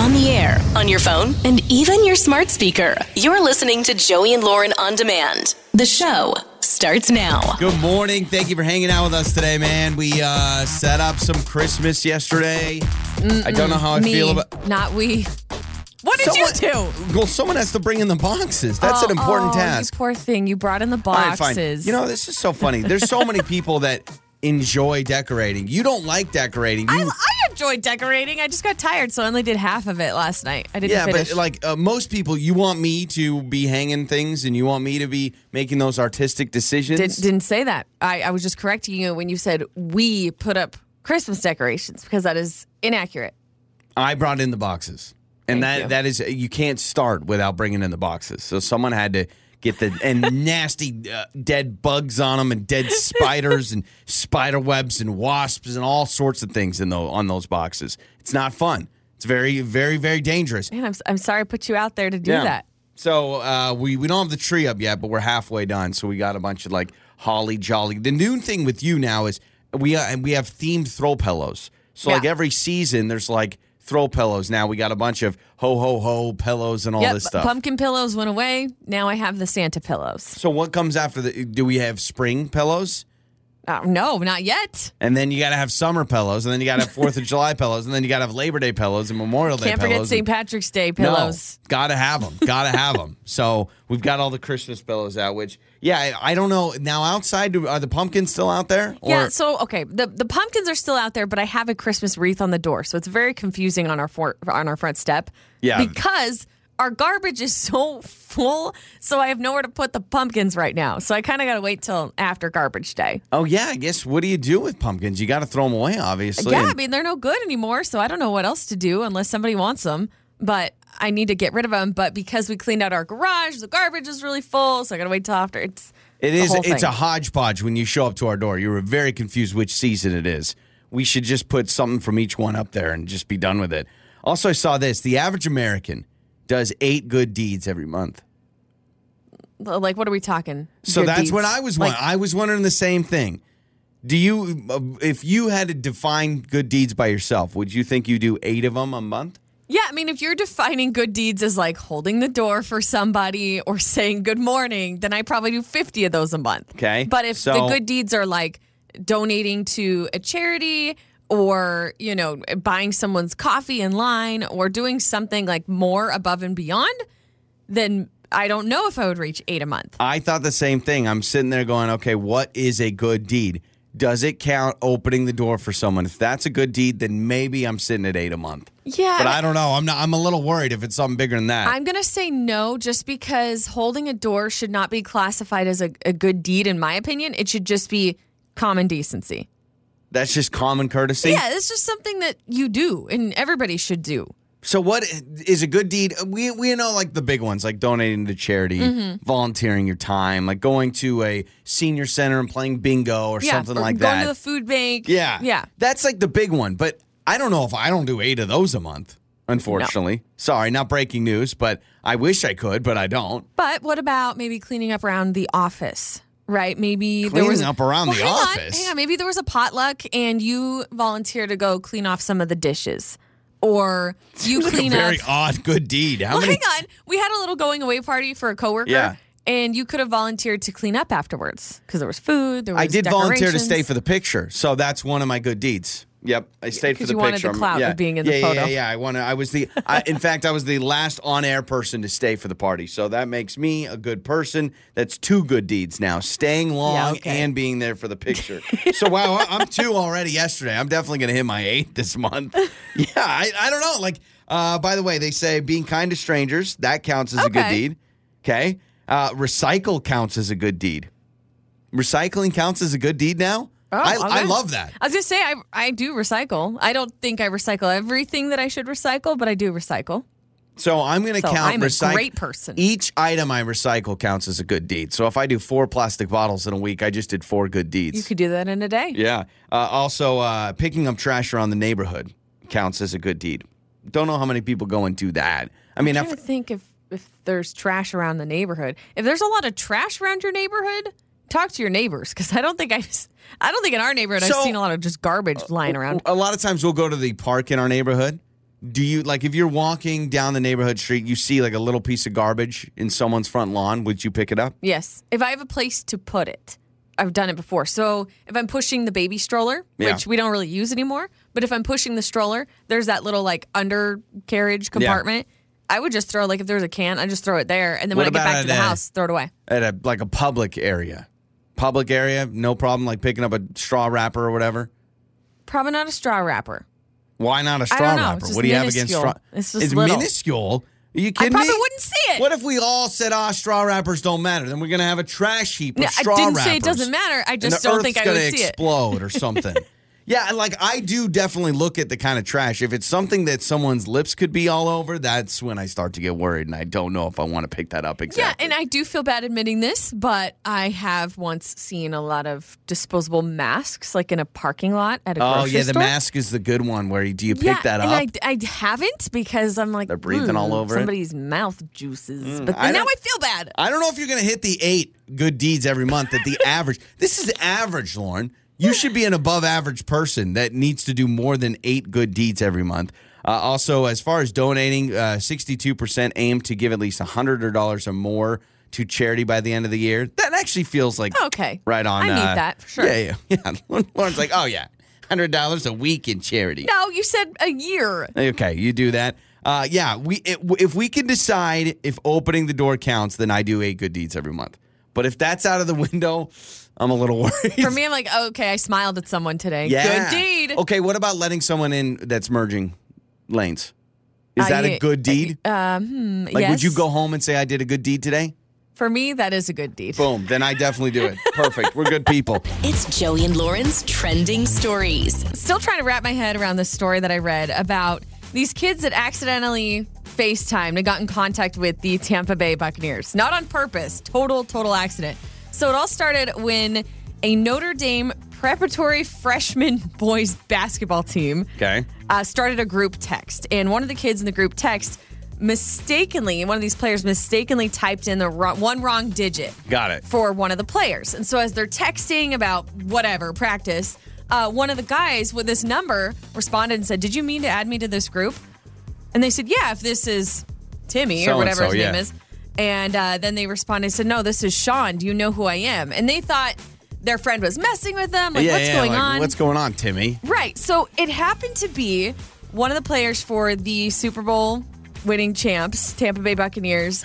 on the air, on your phone, and even your smart speaker. You're listening to Joey and Lauren on demand. The show starts now. Good morning. Thank you for hanging out with us today, man. We uh, set up some Christmas yesterday. I don't know how I Me, feel about. not we. What did Someone- you do? Well, someone has to bring in the boxes. That's an Oh, important oh, task. You poor thing. You brought in the All right, boxes. fine. You know, this is so funny. There's so many people that enjoy decorating. You don't like decorating. I, You, I enjoyed decorating. I just got tired, so I only did half of it last night. I didn't yeah, finish. but like uh, most people, you want me to be hanging things and you want me to be making those artistic decisions. Did, didn't say that. I, I was just correcting you when you said we put up Christmas decorations because that is inaccurate. I brought in the boxes. And Thank that you. that is you can't start without bringing in the boxes. So someone had to get the and nasty uh, dead bugs on them and dead spiders and spider webs and wasps and all sorts of things in the, on those boxes. It's not fun. It's very very very dangerous. Man, I'm, I'm sorry I put you out there to do Yeah. that. So uh, we we don't have the tree up yet, but we're halfway done. So we got a bunch of like holly jolly. The new thing with you now is we uh, and we have themed throw pillows. So like every season, there's like throw pillows. Now we got a bunch of ho ho ho pillows and all Yep, this stuff. pumpkin pillows went away. Now I have the Santa pillows. so what comes after the? Do we have spring pillows? Uh, no, not yet. And then you got to have summer pillows, and then you got to have Fourth of July pillows, and then you got to have Labor Day pillows and Memorial Day pillows. Can't forget St. Patrick's Day pillows. No, gotta have them. Gotta have them. So we've got all the Christmas pillows out. Which, yeah, I, I don't know. Now outside, do, are the pumpkins still out there? Or, Yeah, so okay, the the pumpkins are still out there, but I have a Christmas wreath on the door, so it's very confusing on our for, on our front step. Yeah. because our garbage is so full, so I have nowhere to put the pumpkins right now. So I kind of got to wait till after garbage day. oh yeah, I guess. What do you do with pumpkins? You got to throw them away, obviously. yeah, I mean they're no good anymore, so I don't know what else to do unless somebody wants them. But I need to get rid of them. But because we cleaned out our garage, the garbage is really full, so I got to wait till after. It's It is. It's a hodgepodge when you show up to our door. You were very confused which season it is. We should just put something from each one up there and just be done with it. Also, I saw this: the average American does eight good deeds every month. like what are we talking? So that's deeds. what I was Like, wondering. I was wondering the same thing. Do you, uh, if you had to define good deeds by yourself, would you think you do eight of them a month? Yeah, I mean, if you're defining good deeds as like holding the door for somebody or saying good morning, then I probably do 50 of those a month. Okay, But if so- the good deeds are like donating to a charity or, you know, buying someone's coffee in line or doing something like more above and beyond, then I don't know if I would reach eight a month. I thought the same thing. I'm sitting there going, okay, what is a good deed? Does it count opening the door for someone? If that's a good deed, then maybe I'm sitting at eight a month. Yeah. But I don't know. I'm not. I'm a little worried if it's something bigger than that. I'm going to say no just because holding a door should not be classified as a, a good deed, in my opinion. It should just be common decency. That's just common courtesy. Yeah, it's just something that you do and everybody should do. So what is a good deed? We we know like the big ones, like donating to charity, Mm-hmm. volunteering your time, like going to a senior center and playing bingo or yeah, something or like going that. Going to the food bank. yeah, Yeah. That's like the big one. But I don't know if I don't do eight of those a month. Unfortunately, sorry, not breaking news, but I wish I could, but I don't. But what about maybe cleaning up around the office? Right? Maybe there was up around Well, the hang on, office? hang on. Maybe there was a potluck and you volunteer to go clean off some of the dishes, or you Like a clean very up. odd good deed. How Well, many? hang on. We had a little going away party for a coworker. Yeah. And you could have volunteered to clean up afterwards because there was food. There was I did volunteer to stay for the picture, so that's one of my good deeds. Yep, I stayed for the you wanted picture. the I'm- clout yeah. of being in the yeah, photo. Yeah, yeah, I want to. I was the. I, in fact, I was the last on-air person to stay for the party, so that makes me a good person. That's two good deeds now: staying long okay. and being there for the picture. so wow, I'm two already. Yesterday, I'm definitely gonna hit my eight this month. Yeah, I, I don't know. Like, uh, by the way, they say being kind to strangers that counts as a good deed. Okay, uh, recycle counts as a good deed. Recycling counts as a good deed now. I, I okay. love that. I was gonna say I I do recycle. I don't think I recycle everything that I should recycle, but I do recycle. So I'm going to So count I'm a great person. Each item I recycle counts as a good deed. So if I do four plastic bottles in a week, I just did four good deeds. You could do that in a day. yeah. Uh, also, uh, picking up trash around the neighborhood counts as a good deed. Don't know how many people go and do that. I mean, to think if if there's trash around the neighborhood. If there's a lot of trash around your neighborhood, talk to your neighbors because I don't think I I don't think in our neighborhood So- I've seen a lot of just garbage uh, lying around. a lot of times we'll go to the park in our neighborhood do you like if you're walking down the neighborhood street, you see like a little piece of garbage in someone's front lawn? Would you pick it up? Yes. If I have a place to put it, I've done it before. So if I'm pushing the baby stroller, Yeah. which we don't really use anymore, but if I'm pushing the stroller, there's that little like undercarriage compartment. I would just throw like if there's a can, I just throw it there, and then What when I get back to the a- house, throw it away. At a like a public area, public area, no problem. Like picking up a straw wrapper or whatever. Probably not a straw wrapper. Why not a straw wrapper? What do you have against straw? It's just it's little. minuscule. Are you I kidding probably me? wouldn't see it. What if we all said, "Ah, straw wrappers don't matter"? Then we're gonna have a trash heap of No, straw wrappers. I didn't wrappers. say it doesn't matter. I just don't think I would gonna it. explode or something. yeah, and like I do definitely look at the kind of trash. If it's something that someone's lips could be all over, that's when I start to get worried, and I don't know if I want to pick that up exactly. Yeah, and I do feel bad admitting this, but I have once seen a lot of disposable masks, like in a parking lot at a oh grocery yeah, the store. mask is the good one. Where you, do you pick yeah, that up? and I, I haven't because I'm like They're breathing "Hmm, all over it." Mm, somebody's mouth juices. but I now I feel bad. I don't know if you're going to hit the eight good deeds every month at the average. This is average, Lauren. You should be an above average person that needs to do more than eight good deeds every month. Uh, also, as far as donating, uh, 62% aim to give at least $100 or more to charity by the end of the year. That actually feels like Okay. right on. I need uh, that, for sure. Yeah, yeah, yeah. Lauren's like, oh, yeah, $100 a week in charity. No, you said a year. Okay, you do that. Uh, yeah, we it, if we can decide if opening the door counts, then I do eight good deeds every month. But if that's out of the window, I'm a little worried. For me, I'm like, oh, okay, I smiled at someone today. yeah. Good deed. Okay, what about letting someone in that's merging lanes? Is Uh, that a good deed? Um, hmm, like, would you go home and say I did a good deed today? For me, that is a good deed. Boom. Then I definitely do it. Perfect. We're good people. It's Joey and Lauren's trending stories. Still trying to wrap my head around this story that I read about these kids that accidentally FaceTimed and got in contact with the Tampa Bay Buccaneers. Not on purpose, total, total accident. So it all started when a Notre Dame preparatory freshman boys basketball team Okay. uh, started a group text. And one of the kids in the group text mistakenly, one of these players mistakenly typed in the wrong, one wrong digit Got it. for one of the players. And so as they're texting about whatever practice, uh, one of the guys with this number responded and said, Did you mean to add me to this group? And they said, Yeah, if this is Timmy or whatever his yeah. name is. And uh, then they responded and said, No, this is Sean. Do you know who I am? And they thought their friend was messing with them. Like, yeah, what's yeah, going like, on? What's going on, Timmy? Right. So it happened to be one of the players for the Super Bowl winning champs, Tampa Bay Buccaneers,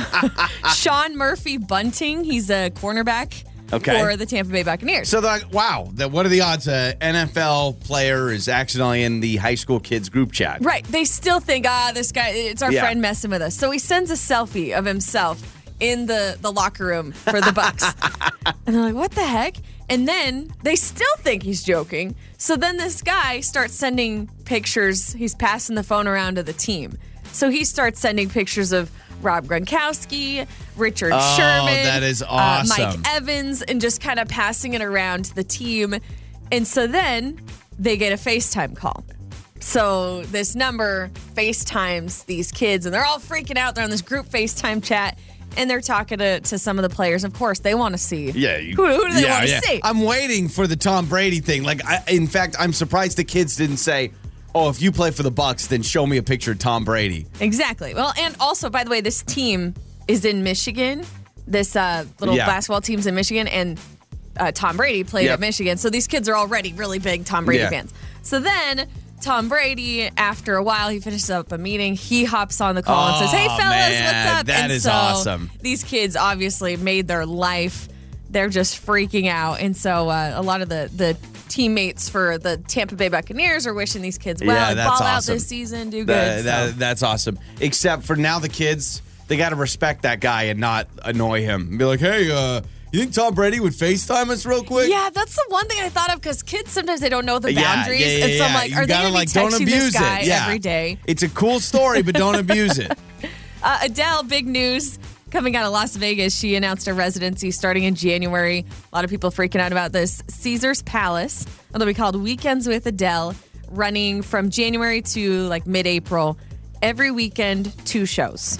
Sean Murphy Bunting. He's a cornerback Okay. for the Tampa Bay Buccaneers. So, they're like, wow, that what are the odds a NFL player is accidentally in the high school kids group chat? right. They still think, ah, this guy, it's our Yeah. friend messing with us. So he sends a selfie of himself in the, the locker room for the Bucks. and they're like, what the heck? And then they still think he's joking. So then this guy starts sending pictures. He's passing the phone around to the team. So he starts sending pictures of Rob Gronkowski, Richard Oh, Sherman, that is uh, awesome. Mike Evans, and just kind of passing it around to the team. And so then they get a FaceTime call. So this number FaceTimes these kids, and they're all freaking out. They're on this group FaceTime chat, and they're talking to, to some of the players. Of course, they want to see. Yeah, you, who, who do they yeah, want to yeah. see? I'm waiting for the Tom Brady thing. Like, I, in fact, I'm surprised the kids didn't say, "Oh, if you play for the Bucks, then show me a picture of Tom Brady." Exactly. Well, and also, by the way, this team is in Michigan. This uh, little Yeah. basketball team's in Michigan, and uh, Tom Brady played Yep. at Michigan. So these kids are already really big Tom Brady Yeah. fans. So then Tom Brady, after a while, he finishes up a meeting. He hops on the call and says, "Hey, Oh, fellas, man, what's up?" that and is so awesome. These kids obviously made their life. They're just freaking out, and so uh, a lot of the the teammates for the Tampa Bay Buccaneers are wishing these kids well. Yeah, that's ball out this season, do That- good. that- so. that's awesome. Except for now, the kids they got to respect that guy and not annoy him. And be like, "Hey, uh, you think Tom Brady would Facetime us real quick?" Yeah, that's the one thing I thought of because kids sometimes they don't know the Yeah, boundaries, yeah, yeah, and so I'm like, You are they gotta, going to be like, don't texting abuse this guy it. Yeah. every day? It's a cool story, but don't abuse it. Uh, Adele, big news coming out of Las Vegas. She announced a residency starting in January. A lot of people freaking out about this. Caesar's Palace. It'll be called Weekends with Adele, running from January to like mid-April. Every weekend, two shows.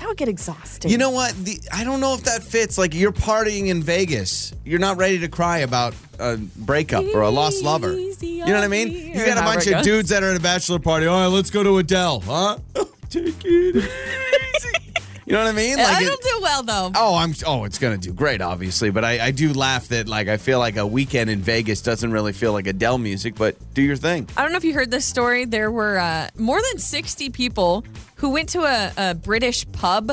That would get exhausting. You know what? The, I don't know if that fits. Like you're partying in Vegas, you're not ready to cry about a breakup or a lost lover. You know what I mean? You got a bunch of dudes that are at a bachelor party. All right, let's go to Adele, huh? Take it easy. You know what I mean? I it- don't do well though. Oh, I'm. Oh, it's gonna do great, obviously. But I, I do laugh that like I feel like a weekend in Vegas doesn't really feel like Adele music. But do your thing. I don't know if you heard this story. There were uh, more than 60 people who went to a, a British pub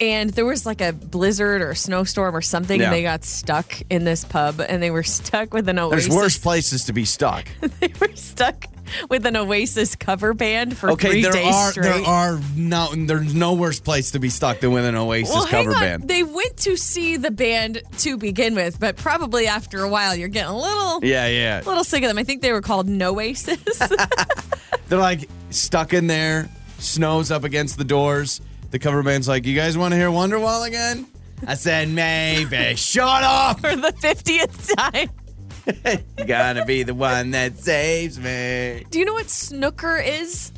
and there was like a blizzard or a snowstorm or something Yeah. and they got stuck in this pub and they were stuck with an Oasis. There's worse places to be stuck. they were stuck with an Oasis cover band for Okay, three there days are straight. there are no there's no worse place to be stuck than with an Oasis well, cover band. They went to see the band to begin with, but probably after a while, you're getting a little, Yeah, yeah. little sick of them. I think they were called Noasis. They're like stuck in there. Snow's up against the doors. The cover band's like, "You guys want to hear Wonderwall again?" I said, "Maybe." Shut up. for the 50th time. you gotta be the one that saves me. Do you know what snooker is?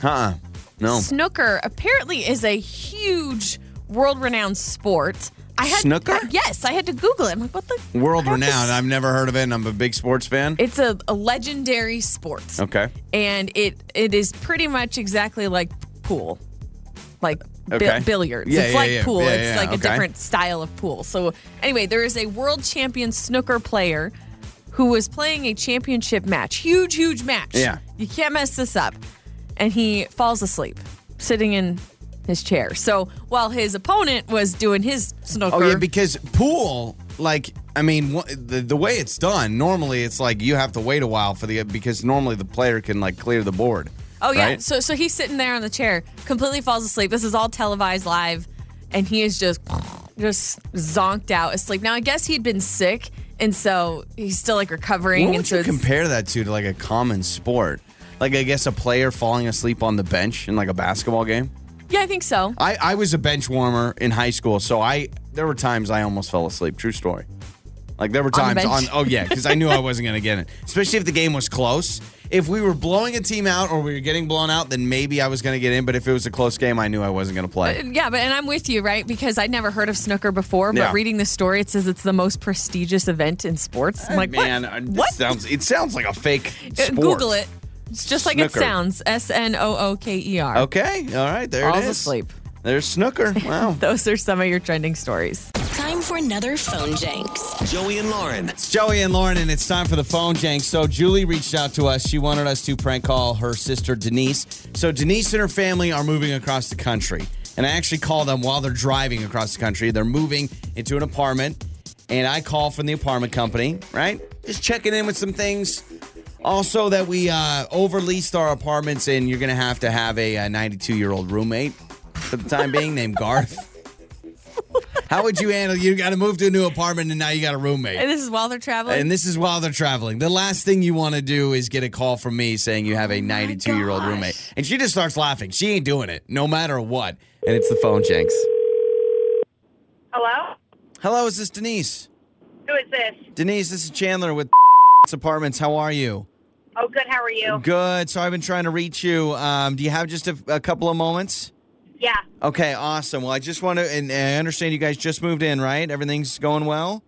Huh? No. Snooker apparently is a huge world renowned sport. I had Snooker? yes, I had to Google it. I'm like, what the World renowned. I've never heard of it, and I'm a big sports fan. It's a, a legendary sport. Okay. And it it is pretty much exactly like pool. Like bi- Okay. billiards. Yeah, it's yeah, like yeah. pool. It's like a different style of pool. So anyway, there is a world champion snooker player who was playing a championship match. Huge, huge match. Yeah. You can't mess this up. And he falls asleep sitting in his chair. So while his opponent was doing his snooker. Oh yeah, because pool, like, I mean, the the way it's done, normally it's like you have to wait a while for the because normally the player can like clear the board. Oh yeah. right? So so he's sitting there on the chair, completely falls asleep. This is all televised live, and he is just just zonked out asleep. Now I guess he'd been sick, and so he's still like recovering. What and would so you it's- compare that to to like a common sport? Like I guess a player falling asleep on the bench in like a basketball game. Yeah, I think so. I, I was a bench warmer in high school, so I there were times I almost fell asleep. True story. Like there were the times on, bench? oh yeah, because I knew I wasn't gonna get it. Especially if the game was close. If we were blowing a team out or we were getting blown out, then maybe I was gonna get in. But if it was a close game, I knew I wasn't gonna play. Yeah, but and I'm with you, right? Because I'd never heard of snooker before, but Yeah. reading the story, it says it's the most prestigious event in sports. I'm like, Man, what? it what? sounds it sounds like a fake Uh, sport. Google it. It's just like it sounds. S N O O K E R. Okay, all right, there it is. asleep. There's snooker. Wow. Those are some of your trending stories. Time for another phone Jenks. Joey and Lauren. It's Joey and Lauren, and it's time for the phone jank. So Julie reached out to us. She wanted us to prank call her sister Denise. So Denise and her family are moving across the country, and I actually call them while they're driving across the country. They're moving into an apartment, and I call from the apartment company. Right, just checking in with some things. Also, that we uh, overleased our apartments, and you're gonna have to have a 92 year old roommate for the time being named Garth. How would you handle? You got to move to a new apartment, and now you got a roommate. And this is while they're traveling. And this is while they're traveling. The last thing you want to do is get a call from me saying you have a 92 year old roommate. And she just starts laughing. She ain't doing it, no matter what. And it's the phone, Jenks. Hello? Hello, is this Denise? Who is this? Denise, this is Chandler with Apartments. How are you? Oh, good. How are you? Good. So I've been trying to reach you. Um, do you have just a, a couple of moments? Yeah. Okay, awesome. Well, I just want to, and I understand you guys just moved in, right? Everything's going well?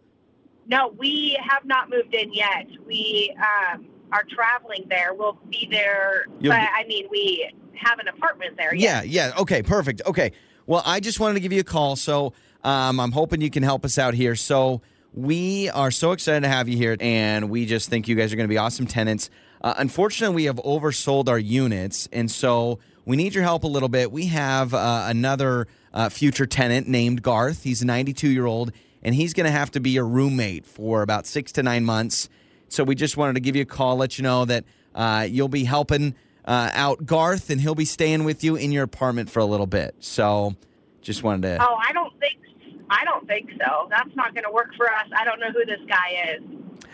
No, we have not moved in yet. We um, are traveling there. We'll be there, You'll but be- I mean, we have an apartment there. Yeah, yeah. Okay, perfect. Okay. Well, I just wanted to give you a call. So um, I'm hoping you can help us out here. So we are so excited to have you here, and we just think you guys are going to be awesome tenants. Uh, unfortunately, we have oversold our units, and so we need your help a little bit. We have uh, another uh, future tenant named Garth. He's a 92 year old, and he's going to have to be your roommate for about six to nine months. So we just wanted to give you a call, let you know that uh, you'll be helping uh, out Garth, and he'll be staying with you in your apartment for a little bit. So just wanted to. Oh, I don't think. I don't think so. That's not going to work for us. I don't know who this guy is.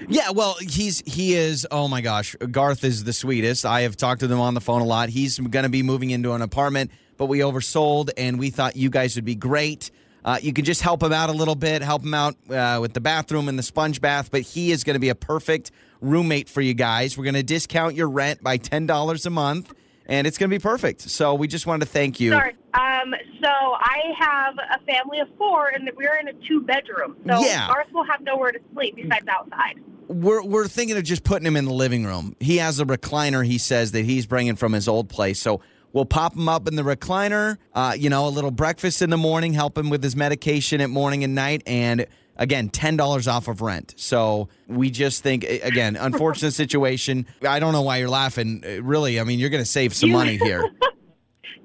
Yeah, well, he's he is. Oh my gosh, Garth is the sweetest. I have talked to them on the phone a lot. He's going to be moving into an apartment, but we oversold, and we thought you guys would be great. Uh, you could just help him out a little bit, help him out uh, with the bathroom and the sponge bath. But he is going to be a perfect roommate for you guys. We're going to discount your rent by ten dollars a month, and it's going to be perfect. So we just wanted to thank you. Sorry. Um, so I have a family of four, and we're in a two bedroom. So Yeah. Garth will have nowhere to sleep besides outside. We're we're thinking of just putting him in the living room. He has a recliner. He says that he's bringing from his old place, so. We'll pop him up in the recliner, uh, you know, a little breakfast in the morning, help him with his medication at morning and night, and again, $10 off of rent. So we just think, again, unfortunate situation. I don't know why you're laughing. Uh, Really, I mean, you're going to save some You- money here.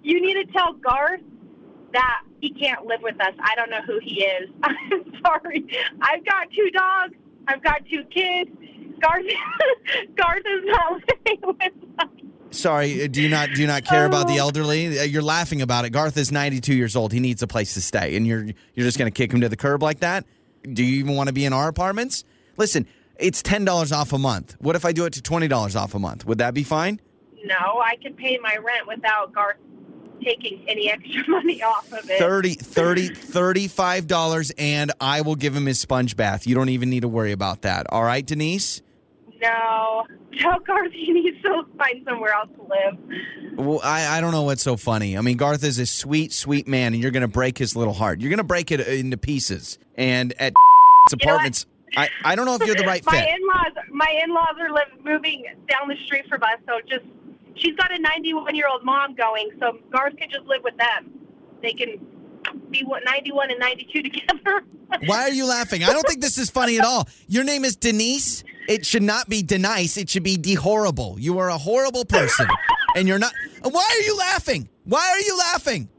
You need to tell Garth that he can't live with us. I don't know who he is. I'm sorry. I've got two dogs. I've got two kids. Garth, Garth is not living with us. Sorry, uh, do you not do you not care about the elderly? Uh, You're laughing about it. Garth is 92 years old. He needs a place to stay, and you're you're just going to kick him to the curb like that? Do you even want to be in our apartments? Listen, it's ten dollars off a month. What if I do it to twenty dollars off a month? Would that be fine? No, I can pay my rent without Garth taking any extra money off of it. 30 30 35 dollars and I will give him his sponge bath. You don't even need to worry about that. All right, Denise? No, tell Garth he needs to find somewhere else to live. Well, I, I don't know what's so funny. I mean, Garth is a sweet, sweet man, and you're going to break his little heart. You're going to break it uh, into pieces. And at what? apartments, I, I don't know if you're the right my fit. in-laws, my in-laws are live, moving down the street from us, so just she's got a 91-year-old mom going, so Garth can just live with them. They can be what 91 and 92 together. Why are you laughing? I don't think this is funny at all. Your name is Denise. It should not be Denise. It should be De Horrible. You are a horrible person, and you're not. Why are you laughing? Why are you laughing?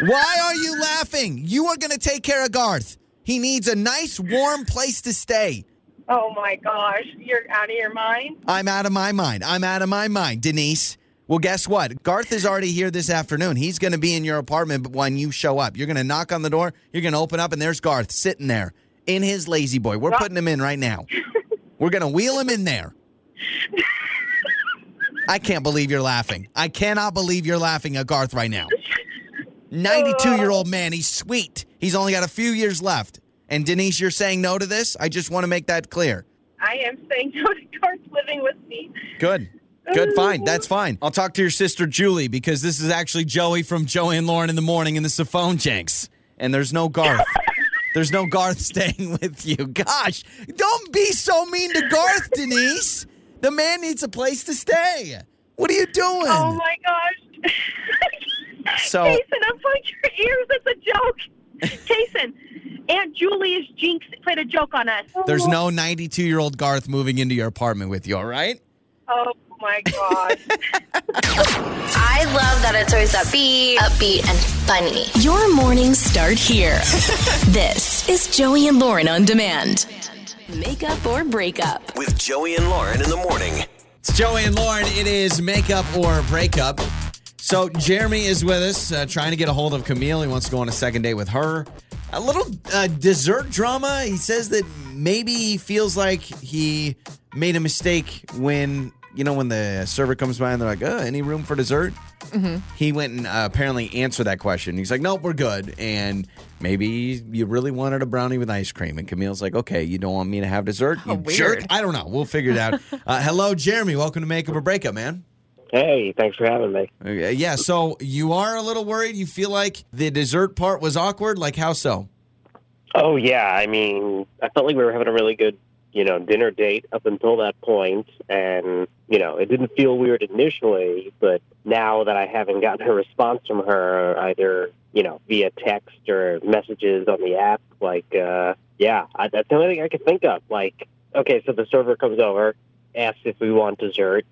Why are you laughing? You are going to take care of Garth. He needs a nice, warm place to stay. oh my gosh, you're out of your mind. I'm out of my mind. I'm out of my mind, Denise. Well, guess what? Garth is already here this afternoon. He's going to be in your apartment when you show up. You're going to knock on the door. You're going to open up, and there's Garth sitting there in his lazy boy. We're putting him in right now. We're going to wheel him in there. I can't believe you're laughing. I cannot believe you're laughing at Garth right now. 92 year old man. He's sweet. He's only got a few years left. And Denise, you're saying no to this? I just want to make that clear. I am saying no to Garth living with me. Good. Good, fine. That's fine. I'll talk to your sister Julie because this is actually Joey from Joey and Lauren in the morning and in the Saphone Jenks. And there's no Garth. there's no Garth staying with you. Gosh, don't be so mean to Garth, Denise. The man needs a place to stay. What are you doing? Oh my gosh. So- Jason, unplug your ears. It's a joke. Jason, Aunt Julie's jinx played a joke on us. There's no 92 year old Garth moving into your apartment with you, all right? Oh my gosh. I love that it's always upbeat, upbeat, and funny. Your mornings start here. this is Joey and Lauren on demand. Makeup or breakup. With Joey and Lauren in the morning. It's Joey and Lauren. It is makeup or breakup. So Jeremy is with us, uh, trying to get a hold of Camille. He wants to go on a second date with her. A little uh, dessert drama. He says that maybe he feels like he made a mistake when you know when the server comes by and they're like, "Uh, any room for dessert?" He went and uh, apparently answered that question. He's like, "Nope, we're good." And maybe you really wanted a brownie with ice cream, and Camille's like, "Okay, you don't want me to have dessert, you Oh, jerk." I don't know. We'll figure it out. uh, hello, Jeremy. Welcome to Makeup or Breakup, man. Hey, thanks for having me. Okay, yeah, so you are a little worried. You feel like the dessert part was awkward. Like how so? Oh yeah, I mean, I felt like we were having a really good, you know, dinner date up until that point, and you know, it didn't feel weird initially, but now that I haven't gotten a response from her, either you know, via text or messages on the app, like, uh, yeah, I, that's the only thing I could think of. Like, okay, so the server comes over, asks if we want dessert,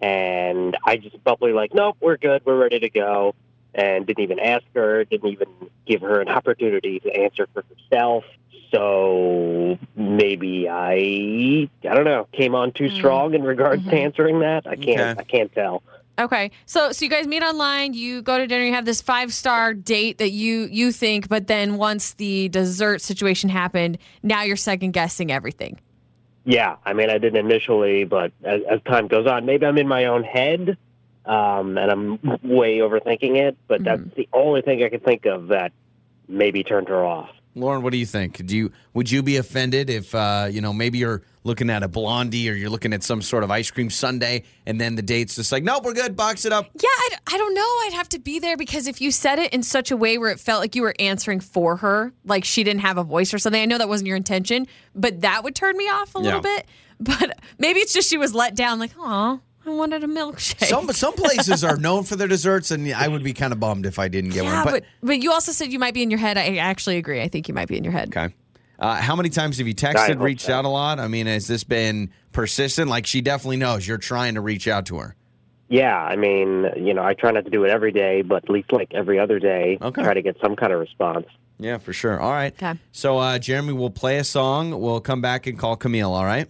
and I just abruptly like, nope, we're good, we're ready to go. And didn't even ask her, didn't even give her an opportunity to answer for herself. So maybe I, I don't know, came on too mm. strong in regards to mm-hmm. answering that. I can't, Okay. I can't tell. Okay. So so you guys meet online, you go to dinner, you have this five star date that you you think, but then once the dessert situation happened, now you're second guessing everything. Yeah, I mean, I didn't initially, but as, as time goes on, maybe I'm in my own head, um, and I'm way overthinking it. But that's the only thing I can think of that maybe turned her off. Lauren, what do you think? Do you would you be offended if uh, you know maybe you're looking at a blondie or you're looking at some sort of ice cream sundae and then the date's just like, nope, we're good, box it up. Yeah, I don't know. I'd have to be there because if you said it in such a way where it felt like you were answering for her, like she didn't have a voice or something, I know that wasn't your intention, but that would turn me off a little Yeah. bit. But maybe it's just she was let down, like, oh, I wanted a milkshake. Some some places are known for their desserts, and I would be kind of bummed if I didn't get yeah, one. but, but you also said you might be in your head. I actually agree. I think you might be in your head. Okay. Uh, how many times have you texted, reached so. out a lot? I mean, has this been persistent? Like she definitely knows you're trying to reach out to her. Yeah, I mean, you know, I try not to do it every day, but at least like every other day, Okay. try to get some kind of response. Yeah, for sure. All right. Okay. So, uh, Jeremy, we'll play a song. We'll come back and call Camille. All right.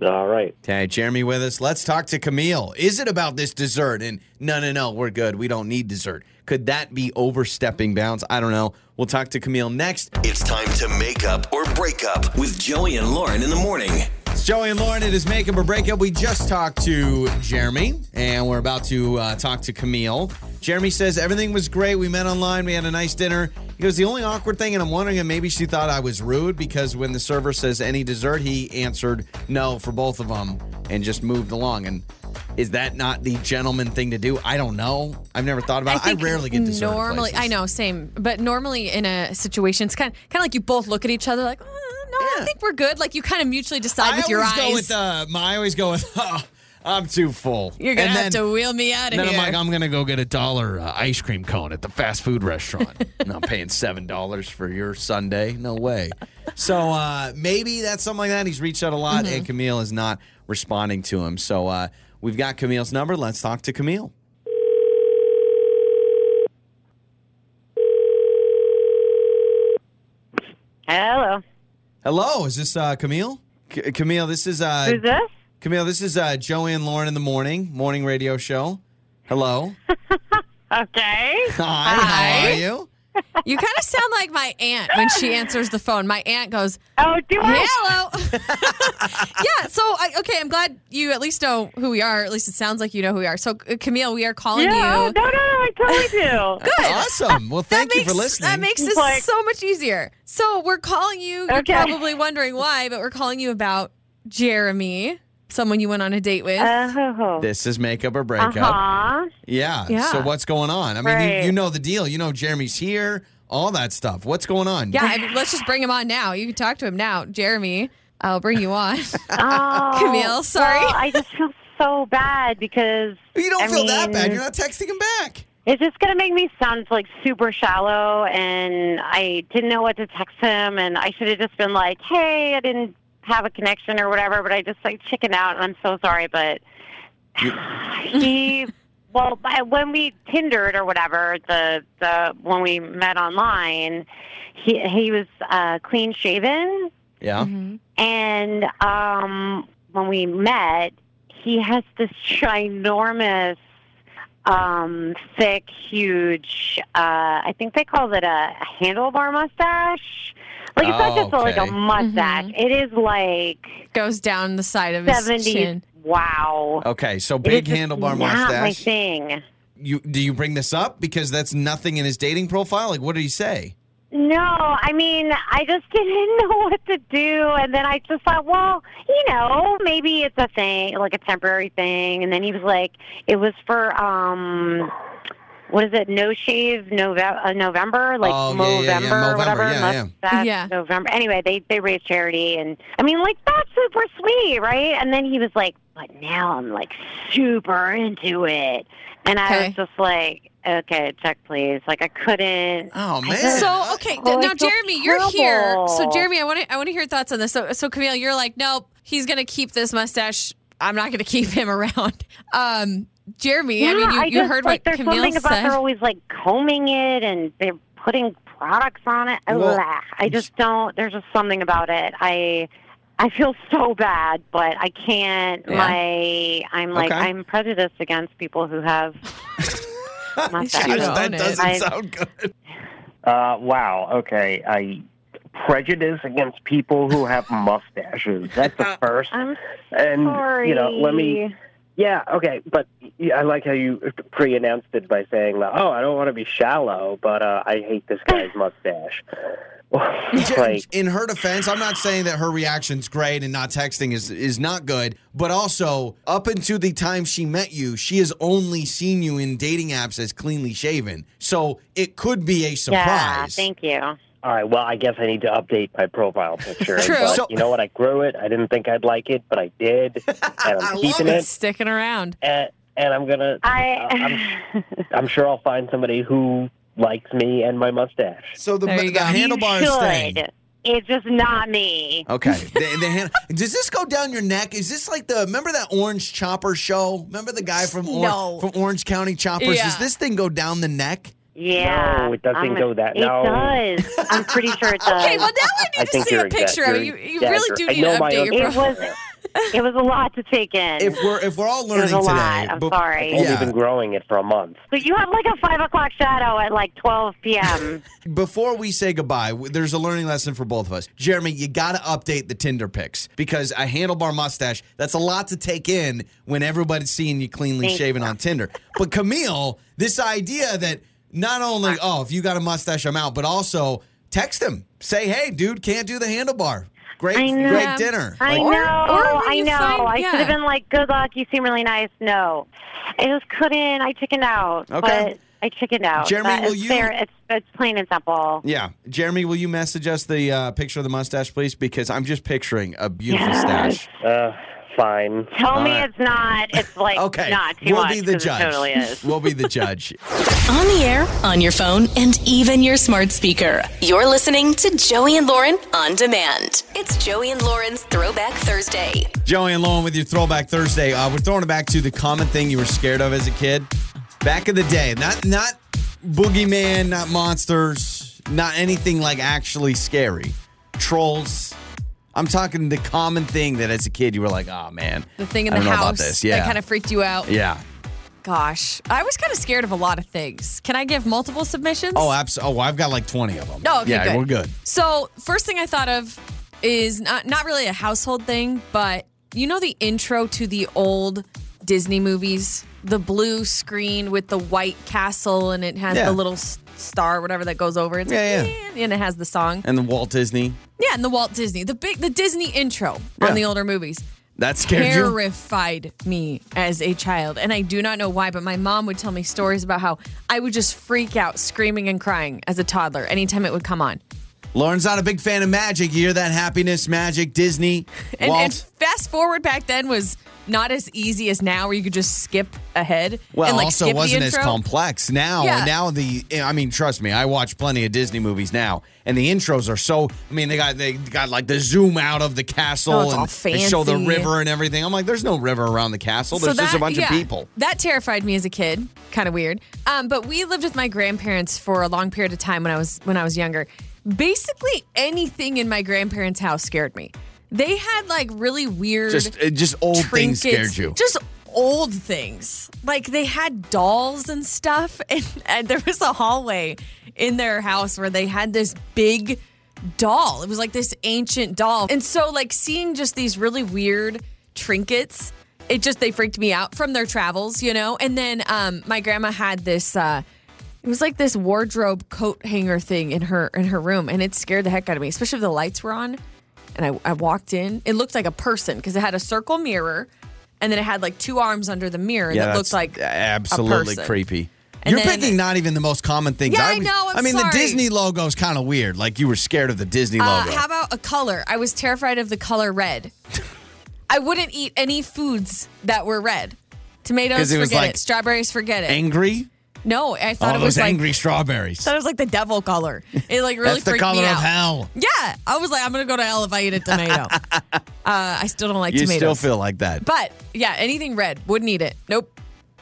All right. Okay, Jeremy with us. Let's talk to Camille. Is it about this dessert? And no, no, no, we're good. We don't need dessert. Could that be overstepping bounds? I don't know. We'll talk to Camille next. It's time to make up or break up with Joey and Lauren in the morning. It's Joey and Lauren. It is Makeup or Breakup. We just talked to Jeremy, and we're about to uh, talk to Camille. Jeremy says everything was great. We met online. We had a nice dinner. He goes, the only awkward thing, and I'm wondering if maybe she thought I was rude because when the server says any dessert, he answered no for both of them and just moved along. And is that not the gentleman thing to do? I don't know. I've never thought about it. I rarely get dessert. Normally. I know, same. But normally in a situation, it's kind kind of like you both look at each other like, "Uh, no, I think we're good. Like you kind of mutually decide I with your always eyes. go with uh, my. I always go with. Oh, I'm too full. You're gonna And have then- to wheel me out of Then here. I'm like, I'm gonna go get a dollar uh, ice cream cone at the fast food restaurant. and I'm paying seven dollars for your sundae. No way. So uh, maybe that's something like that. He's reached out a lot, Mm-hmm. and Camille is not responding to him. So uh, we've got Camille's number. Let's talk to Camille. Hello. Hello, is this uh, Camille? C- Camille, this is uh, Who's this? Camille. This is uh, Joey and Lauren in the morning morning radio show. Hello. Okay. Hi. How are you? You kind of sound like my aunt when she answers the phone. My aunt goes, Oh, do I? "Hello." yeah. So, I, okay, I'm glad you at least know who we are. At least it sounds like you know who we are. So, uh, Camille, we are calling Yeah. you. No, no, no. I totally do. Good, Awesome. Well, thank that you makes, for listening. That makes this Like- so much easier. So we're calling you. You're Okay. probably wondering why, but we're calling you about Jeremy, someone you went on a date with. Oh. this is makeup or breakup. Uh-huh. Yeah. Yeah. So what's going on? I mean, you, Right. you know the deal. You know Jeremy's here, all that stuff. What's going on? yeah, I mean, let's just bring him on now. You can talk to him now, Jeremy. I'll bring you on. Oh, Camille, sorry. well, I just feel so bad because You don't I feel that bad. You're not texting him back. It's just gonna make me sound like super shallow, and I didn't know what to text him, and I should have just been like, "Hey, I didn't have a connection or whatever," but I just like chickened out, and I'm so sorry, but he. Well, by- when we Tindered or whatever, the the when we met online, he he was uh, clean shaven, Yeah. and um, when we met, he has this ginormous, um, thick, huge. Uh, I think they call it a handlebar mustache. Like it's not Oh, just like a okay. mustache; It is like Goes down the side of his seventies. chin. Wow. Okay. So It big is just handlebar not my mustache. thing. You do you bring this up because that's nothing in his dating profile? Like, what did he say? No, I mean, I just didn't know what to do. And then I just thought, well, you know, maybe it's a thing, like a temporary thing. And then he was like, it was for, um, what is it? No shave November, uh, November, like Oh, yeah, yeah, yeah, November, or whatever. yeah, yeah. Mustache Yeah. November. Anyway, they they raised charity, and I mean, like that's super sweet, right? And then he was like, but now I'm like super into it, and I Okay. was just like, okay, check please. Like I couldn't. Oh I man. just- So okay, Oh, now feel Jeremy, you're here. So. Jeremy, I want to I want to hear your thoughts on this. So so Camille, you're like, nope, he's gonna keep this mustache. I'm not gonna keep him around. Um, Jeremy, I mean, you, I you just, heard like, what there's Camille something about said. they're always like combing it and they're putting products on it. Well, I just don't. There's just something about it. I I feel so bad, but I can't. Yeah. My I'm like Okay. I'm prejudiced against people who have mustaches. that doesn't I- sound good. Uh, wow. Okay. I prejudice against people who have mustaches. That's the first. I'm And sorry. you know, let me Yeah, okay, but yeah, I like how you pre-announced it by saying, "Oh, I don't want to be shallow, but uh, I hate this guy's mustache." like, in her defense, I'm not saying that her reaction's great and not texting is is not good, but also up until the time she met you, she has only seen you in dating apps as cleanly shaven. So it could be a Yeah, surprise. thank you. All right, well, I guess I need to update my profile picture. True. But So- you know what? I grew it. I didn't think I'd like it, but I did, and I I'm love keeping It's it. sticking around. And, and I'm gonna. I uh, I'm sure I'll find somebody who likes me and my mustache. so the, There you the go. handlebar is staying. It's just not me. Okay. The, the hand, does this go down your neck? Is this like the remember that Orange Chopper show? Remember the guy from or, No. from Orange County Choppers? Yeah. Does this thing go down the neck? Yeah. No, it doesn't I'm- go that- It no. does. I'm pretty sure it does. Okay, well now I need I to think see you're a picture of it. You, exaggerating. you really do need know to update own- your It profile. was it was a lot to take in. If we're if we're all it learning was a today, lot. I'm but- sorry. Only Yeah. been growing it for a month. So you have like a five o'clock shadow at like twelve p.m. Before we say goodbye, there's a learning lesson for both of us. Jeremy, you got to update the Tinder pics because a handlebar mustache, that's a lot to take in when everybody's seeing you cleanly Thank shaven on Tinder. But Camille, this idea that not only, oh, if you got a mustache, I'm out, but also text him. Say, hey, dude, can't do the handlebar. Great, great dinner. I Like, know. or when I know. find- I yeah. should have been like, "Good luck. You seem really nice." No, I just couldn't. I chickened out. Okay. But I chickened out. Jeremy, That will is you- fair. It's it's plain and simple. Yeah. Jeremy, will you message us the uh, picture of the mustache, please? Because I'm just picturing a beautiful Yes. stash. Uh, fine. Tell All me right. it's not. It's like Okay. not too we'll much. be the judge. It totally is. we'll be the judge. On the air, on your phone, and even your smart speaker. You're listening to Joey and Lauren on demand. It's Joey and Lauren's Throwback Thursday. Joey and Lauren with your Throwback Thursday. Uh, we're throwing it back to the common thing you were scared of as a kid. Back in the day, not not boogeyman, not monsters, not anything like actually scary. Trolls. I'm talking the common thing that as a kid you were like, oh man, The thing in the house about this. Yeah, that kind of freaked you out. yeah. Gosh, I was kind of scared of a lot of things. Can I give multiple submissions? Oh, absolutely. Oh, I've got like 20 of them. Oh, okay, yeah, good. we're good. So, first thing I thought of is not not really a household thing, but you know the intro to the old Disney movies, the blue screen with the white castle, and it has Yeah. the little star, whatever that goes over. It's Yeah, like, yeah. Eh, and it has the song. And the Walt Disney. Yeah, and the Walt Disney, the big, the Disney intro Yeah. on the older movies. That scared you? terrified me as a child. And I do not know why, but my mom would tell me stories about how I would just freak out screaming and crying as a toddler anytime it would come on. Lauren's not a big fan of magic. You hear that happiness, magic, Disney, And, Walt. and fast forward back then was not as easy as now where you could just skip ahead. Well, and like also skip the wasn't as complex. Now, Yeah. now the I mean, trust me, I watch plenty of Disney movies now, and the intros are so. I mean, they got they got like the zoom out of the castle Oh, and they show the river and everything. I'm like, there's no river around the castle. There's just a bunch yeah, of people. That terrified me as a kid. Kind of weird. Um, but we lived with my grandparents for a long period of time when I was when I was younger. Basically, anything in my grandparents' house scared me. They had like really weird, Just uh, just old things scared you. Just old things. Like they had dolls and stuff, and, and there was a hallway in their house where they had this big doll. It was like this ancient doll. And so like seeing just these really weird trinkets, it just they freaked me out from their travels, you know? And then um my grandma had this uh it was like this wardrobe coat hanger thing in her in her room and it scared the heck out of me, especially if the lights were on. And I, I walked in. It looked like a person because it had a circle mirror and then it had like two arms under the mirror that looked like absolutely person. creepy. And You're then- picking not even the most common things. Yeah, I would- know, I'm I mean, sorry. the Disney logo is kind of weird. Like you were scared of the Disney Uh, logo. how about a color? I was terrified of the color red. I wouldn't eat any foods that were red. Tomatoes, it was forget like it. Strawberries, forget it. angry? No, I thought Oh, it those was like angry strawberries. I thought it was like the devil color. It like really That's the freaked color me of out. hell. Yeah, I was like, I'm gonna go to hell if I eat a tomato. uh, I still don't like You tomatoes. still feel like that. but yeah, anything red, wouldn't eat it. Nope.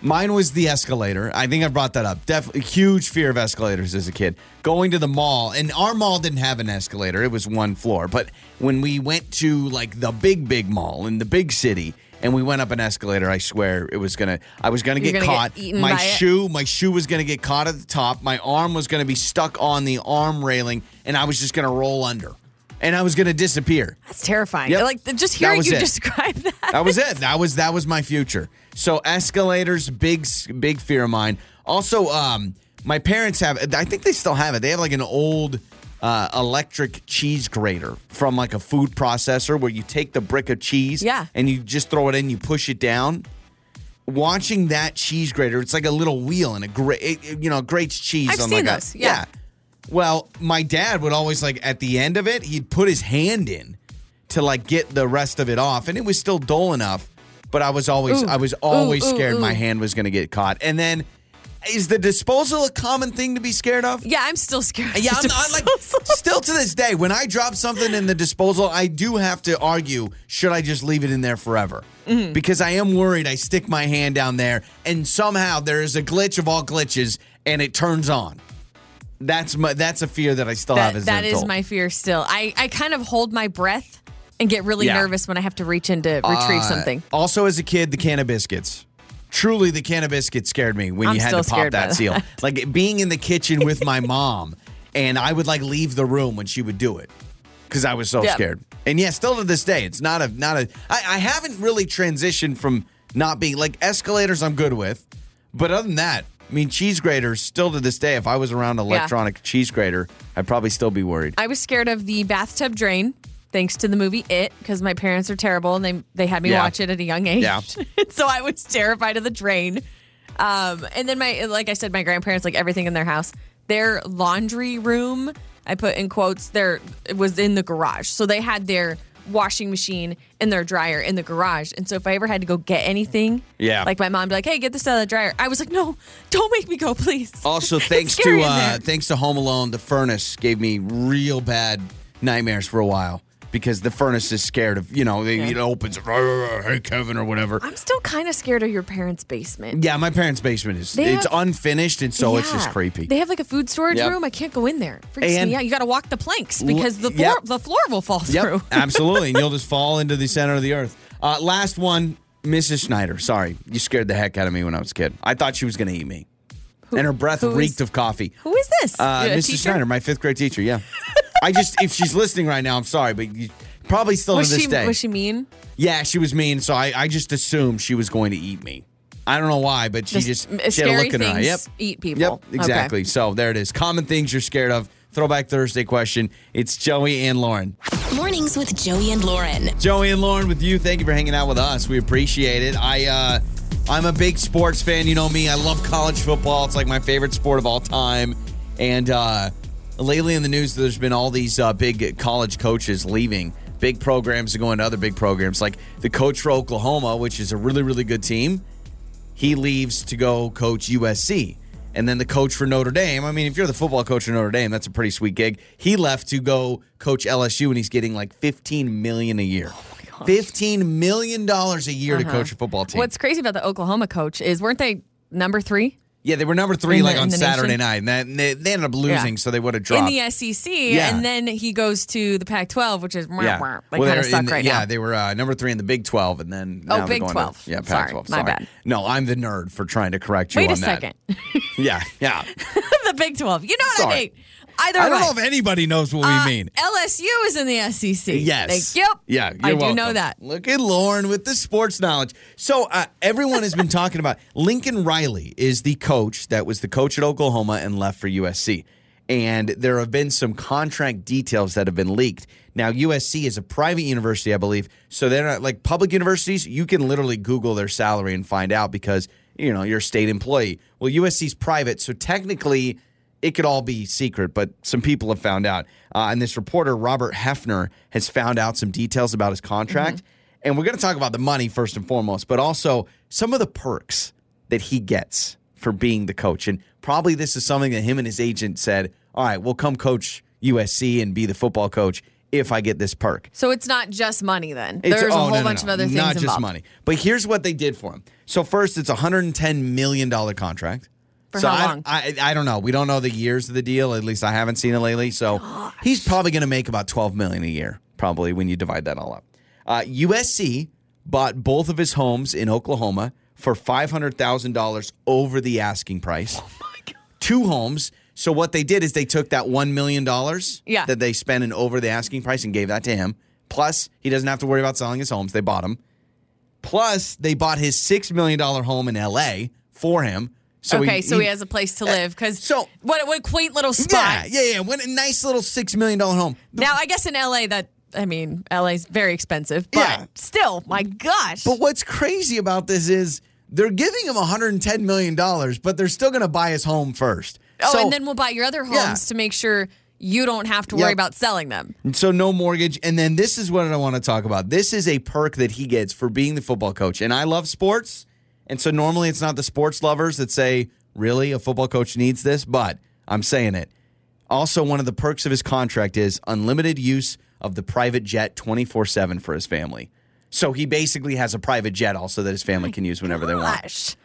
Mine was the escalator. I think I brought that up. Definitely huge fear of escalators as a kid. Going to the mall, and our mall didn't have an escalator. It was one floor. But when we went to like the big, big mall in the big city, and we went up an escalator, I swear it was gonna. I was gonna You're get gonna caught. get eaten my by it? shoe, my shoe was gonna get caught at the top. My arm was gonna be stuck on the arm railing, and I was just gonna roll under, and I was gonna disappear. That's terrifying. Yep. Like just hearing was you it. describe that. That was it. That was that was my future. So escalators, big s- big fear of mine. Also, um, my parents have. I think they still have it. They have like an old uh, electric cheese grater from like a food processor where you take the brick of cheese, Yeah. and you just throw it in. You push it down. Watching that cheese grater, it's like a little wheel and a great, you know, grates cheese. I've on seen like those, A, yeah. Well, my dad would always like at the end of it, he'd put his hand in to like get the rest of it off, and it was still dull enough. But I was always, Ooh. I was always Ooh, ooh, scared my hand was going to get caught. And then, is the disposal a common thing to be scared of? Yeah, I'm still scared. Yeah, I'm, I'm like still to this day. When I drop something in the disposal, I do have to argue: should I just leave it in there forever? Mm-hmm. Because I am worried. I stick my hand down there, and somehow there is a glitch of all glitches, and it turns on. That's my that's a fear that I still have that, as that is my fear still. I, I kind of hold my breath and get really Yeah. nervous when I have to reach in to retrieve Uh, something. Also, as a kid, the can of biscuits. Truly, the cannabis of biscuits scared me when I'm you had to pop scared that seal. that. Like being in the kitchen with my mom, and I would like leave the room when she would do it because I was so Yep. scared. And yeah, still to this day, it's not a not a. I, I haven't really transitioned from not being like escalators. I'm good with, but other than that, I mean, cheese graters. Still to this day, if I was around an electronic cheese grater, I'd probably still be worried. I was scared of the bathtub drain thanks to the movie It because my parents are terrible and they they had me Yeah. watch it at a young age. Yeah. so I was terrified of the drain. Um, and then my like I said, my grandparents like everything in their house. Their laundry room, I put in quotes, there it was in the garage. So they had their washing machine and their dryer in the garage. And so if I ever had to go get anything, Yeah. like my mom would be like, Hey, get this out of the dryer. I was like, No, don't make me go, please. Also, thanks to uh, thanks to Home Alone, the furnace gave me real bad nightmares for a while because the furnace is scared of you know they, it opens hey Kevin or whatever. I'm still kind of scared of your parents' basement. Yeah, my parents' basement is They it's have- unfinished and so it's just creepy. They have like a food storage Yep. room. I can't go in there. Freaks And- me out. You got to walk the planks because the floor yep. the floor will fall Yep, through. absolutely, and you'll just fall into the center of the earth. Uh, last one, Mrs. Schneider. Sorry, you scared the heck out of me when I was a kid. I thought she was going to eat me, and her breath who is- reeked of coffee. Who is this? Uh, Mrs. teacher? Schneider, my fifth grade teacher. Yeah, I just if she's listening right now, I'm sorry, but you, probably still Was to this she day. was she mean? Yeah, she was mean, so I, I just assumed she was going to eat me. I don't know why, but she just, m- she had a scary look in her eye. things Yep. eat people. Yep, Okay. exactly. So there it is. Common things you're scared of. Throwback Thursday question. It's Joey and Lauren. Mornings with Joey and Lauren. Joey and Lauren with you. Thank you for hanging out with us. We appreciate it. I uh I'm a big sports fan. You know me. I love college football. It's like my favorite sport of all time. And uh lately in the news there's been all these uh, big college coaches leaving. Big programs are going to other big programs. Like the coach for Oklahoma, which is a really, really good team. He leaves to go coach USC. And then the coach for Notre Dame. I mean, if you're the football coach for Notre Dame, that's a pretty sweet gig. He left to go coach LSU, and he's getting like 15 million a year. 15 million dollars a year to coach a football team. What's crazy about the Oklahoma coach is weren't they number three yeah, they were number three In like in on the Saturday nation? night, and then they, they ended up losing, Yeah. so they would have dropped in the SEC? Yeah. And then he goes to the Pac-12, which is yeah, they Well, kind of suck the- right yeah, now. Yeah, they were uh, number three in the Big 12, and then Oh, now Big going 12. To, yeah, Sorry, Pac-12. my sorry. bad. No, I'm the nerd for trying to correct you Wait on a that. second. Yeah, yeah. the Big 12. You know what Sorry. I mean? Either I don't way. know if anybody knows what Uh, we mean. LSU is in the SEC. Yes. Thank you. Yeah, I you're do know that. Look at Lauren with the sports knowledge. So uh, everyone has been talking about Lincoln Riley is the coach that was the coach at Oklahoma and left for USC. And there have been some contract details that have been leaked. Now USC is a private university, I believe, so they're not like public universities. You can literally Google their salary and find out because you know you're a state employee. Well, USC's private, so technically it could all be secret, but some people have found out. Uh, and this reporter, Robert Hefner, has found out some details about his contract. And we're going to talk about the money first and foremost, but also some of the perks that he gets for being the coach. And probably this is something that him and his agent said, all right, we'll come coach USC and be the football coach if I get this perk. So it's not just money then. It's- There's a oh, whole no, no, bunch no. of other things Not involved. just money. But here's what they did for him. So first, it's a $110 million contract. For so how I, long? I, I don't know. We don't know the years of the deal. At least I haven't seen it lately. So he's probably going to make about 12 million a year, probably when you divide that all up. Uh, USC bought both of his homes in Oklahoma for $500,000 over the asking price. Oh my God. Two homes. So what they did is they took that $1 million Yeah. that they spent in over the asking price and gave that to him. Plus, he doesn't have to worry about selling his homes. They bought them Plus, they bought his $6 million home in LA for him. So okay, so he has a place to uh, live because so what what a quaint little spot. Yeah, yeah, yeah. What a nice little six million dollar home. Now I guess in LA that I mean LA's very expensive, but Yeah. still, my gosh. But what's crazy about this is they're giving him 110 million dollars, but they're still going to buy his home first. oh, So- and then we'll buy your other homes Yeah. to make sure you don't have to worry Yep. about selling them. So no mortgage. And then this is what I want to talk about. This is a perk that he gets for being the football coach. And I love sports. And so normally it's not the sports lovers that say, really, a football coach needs this, but I'm saying it. Also, one of the perks of his contract is unlimited use of the private jet 24 7 for his family. So he basically has a private jet also that his family can use whenever they want. Gosh.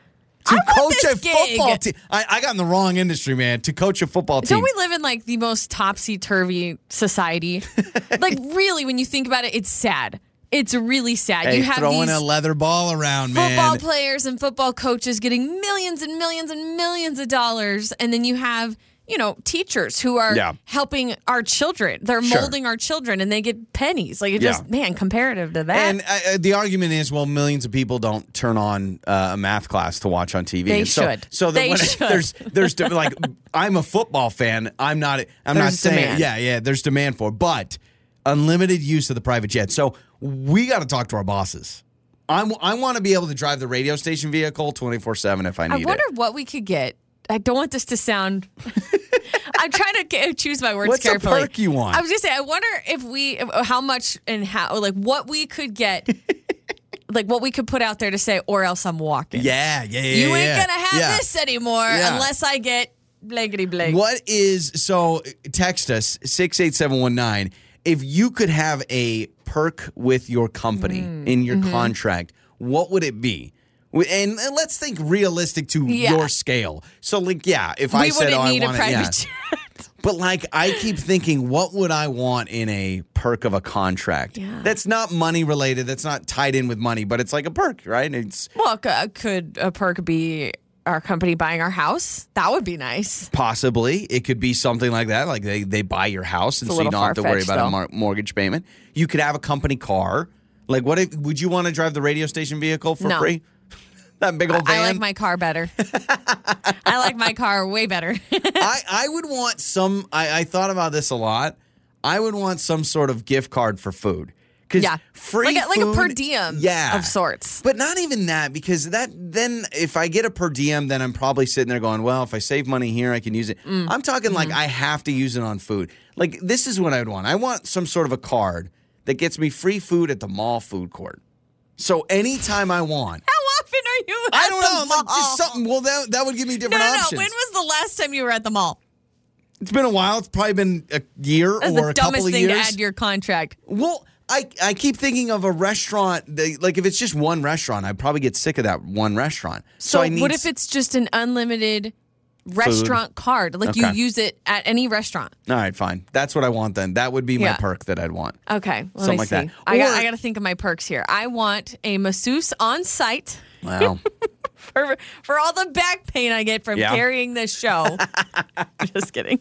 To I want coach this a football team. I, I got in the wrong industry, man. To coach a football team. Don't we live in like the most topsy turvy society? like, really, when you think about it, it's sad. It's really sad. hey, you have throwing a leather ball around, football man. Football players and football coaches getting millions and millions and millions of dollars, and then you have you know teachers who are Yeah. helping our children. They're Sure. molding our children, and they get pennies. Like it Yeah. just man, comparative to that. And uh, uh, the argument is, well, millions of people don't turn on uh, a math class to watch on TV. They And so, should. So that They when should. there's there's like I'm a football fan. I'm not. I'm not saying. demand. Yeah, yeah. There's demand for, it, but unlimited use of the private jet. So we got to talk to our bosses. I'm, I want to be able to drive the radio station vehicle 24 seven if I need it. I wonder it. what we could get. I don't want this to sound. I'm trying to ca- choose my words What's carefully. perk you want? I was gonna say, I wonder if we, how much and how, like what we could get, like what we could put out there to say, or else I'm walking. Yeah, yeah, yeah. you ain't yeah. gonna have Yeah. this anymore Yeah. unless I get blankety blank. What is so? Text us six eight seven one nine. If you could have a perk with your company Mm, in your mm-hmm. contract, what would it be? And, and let's think realistic to Yeah. your scale. So, like, yeah, if I said, "Oh, I want it," yeah. jet. But like, I keep thinking, what would I want in a perk of a contract? Yeah. That's not money related. That's not tied in with money, but it's like a perk, right? It's Well, c- could a perk be our company buying our house? That would be nice. Possibly. It could be something like that. Like they, they buy your house and so you don't have to worry about a though. mor- mortgage payment. You could have a company car. Like what if, would you want to drive the radio station vehicle for No. free? that big old van? I like my car better. I like my car way better. I, I would want some I, I thought about this a lot. I would want some sort of gift card for food. Cause Yeah. free Like a- like a per diem yeah. of sorts. But not even that, because that then if I get a per diem, then I'm probably sitting there going, well, if I save money here, I can use it. Mm. I'm talking like Mm-hmm. I have to use it on food. Like this is what I'd want. I want some sort of a card that gets me free food at the mall food court. So anytime I want. How often are you? At I don't the know, like just something. Well, that that would give me different no, no. options. When was the last time you were at the mall? it's been a while. It's probably been a year That's or a couple dumbest of thing years. to add to your contract. Well, I, I keep thinking of a restaurant. Like if it's just one restaurant, I'd probably get sick of that one restaurant. So, So, I need. what if it's just an unlimited restaurant card? Like you use it at any restaurant. All right, fine. That's what I want then. That would be my Yeah. perk that I'd want. Okay, let Something me like see. that. I got I got to think of my perks here. I want a masseuse on site Wow. for for all the back pain I get from Yeah. carrying this show. Just kidding.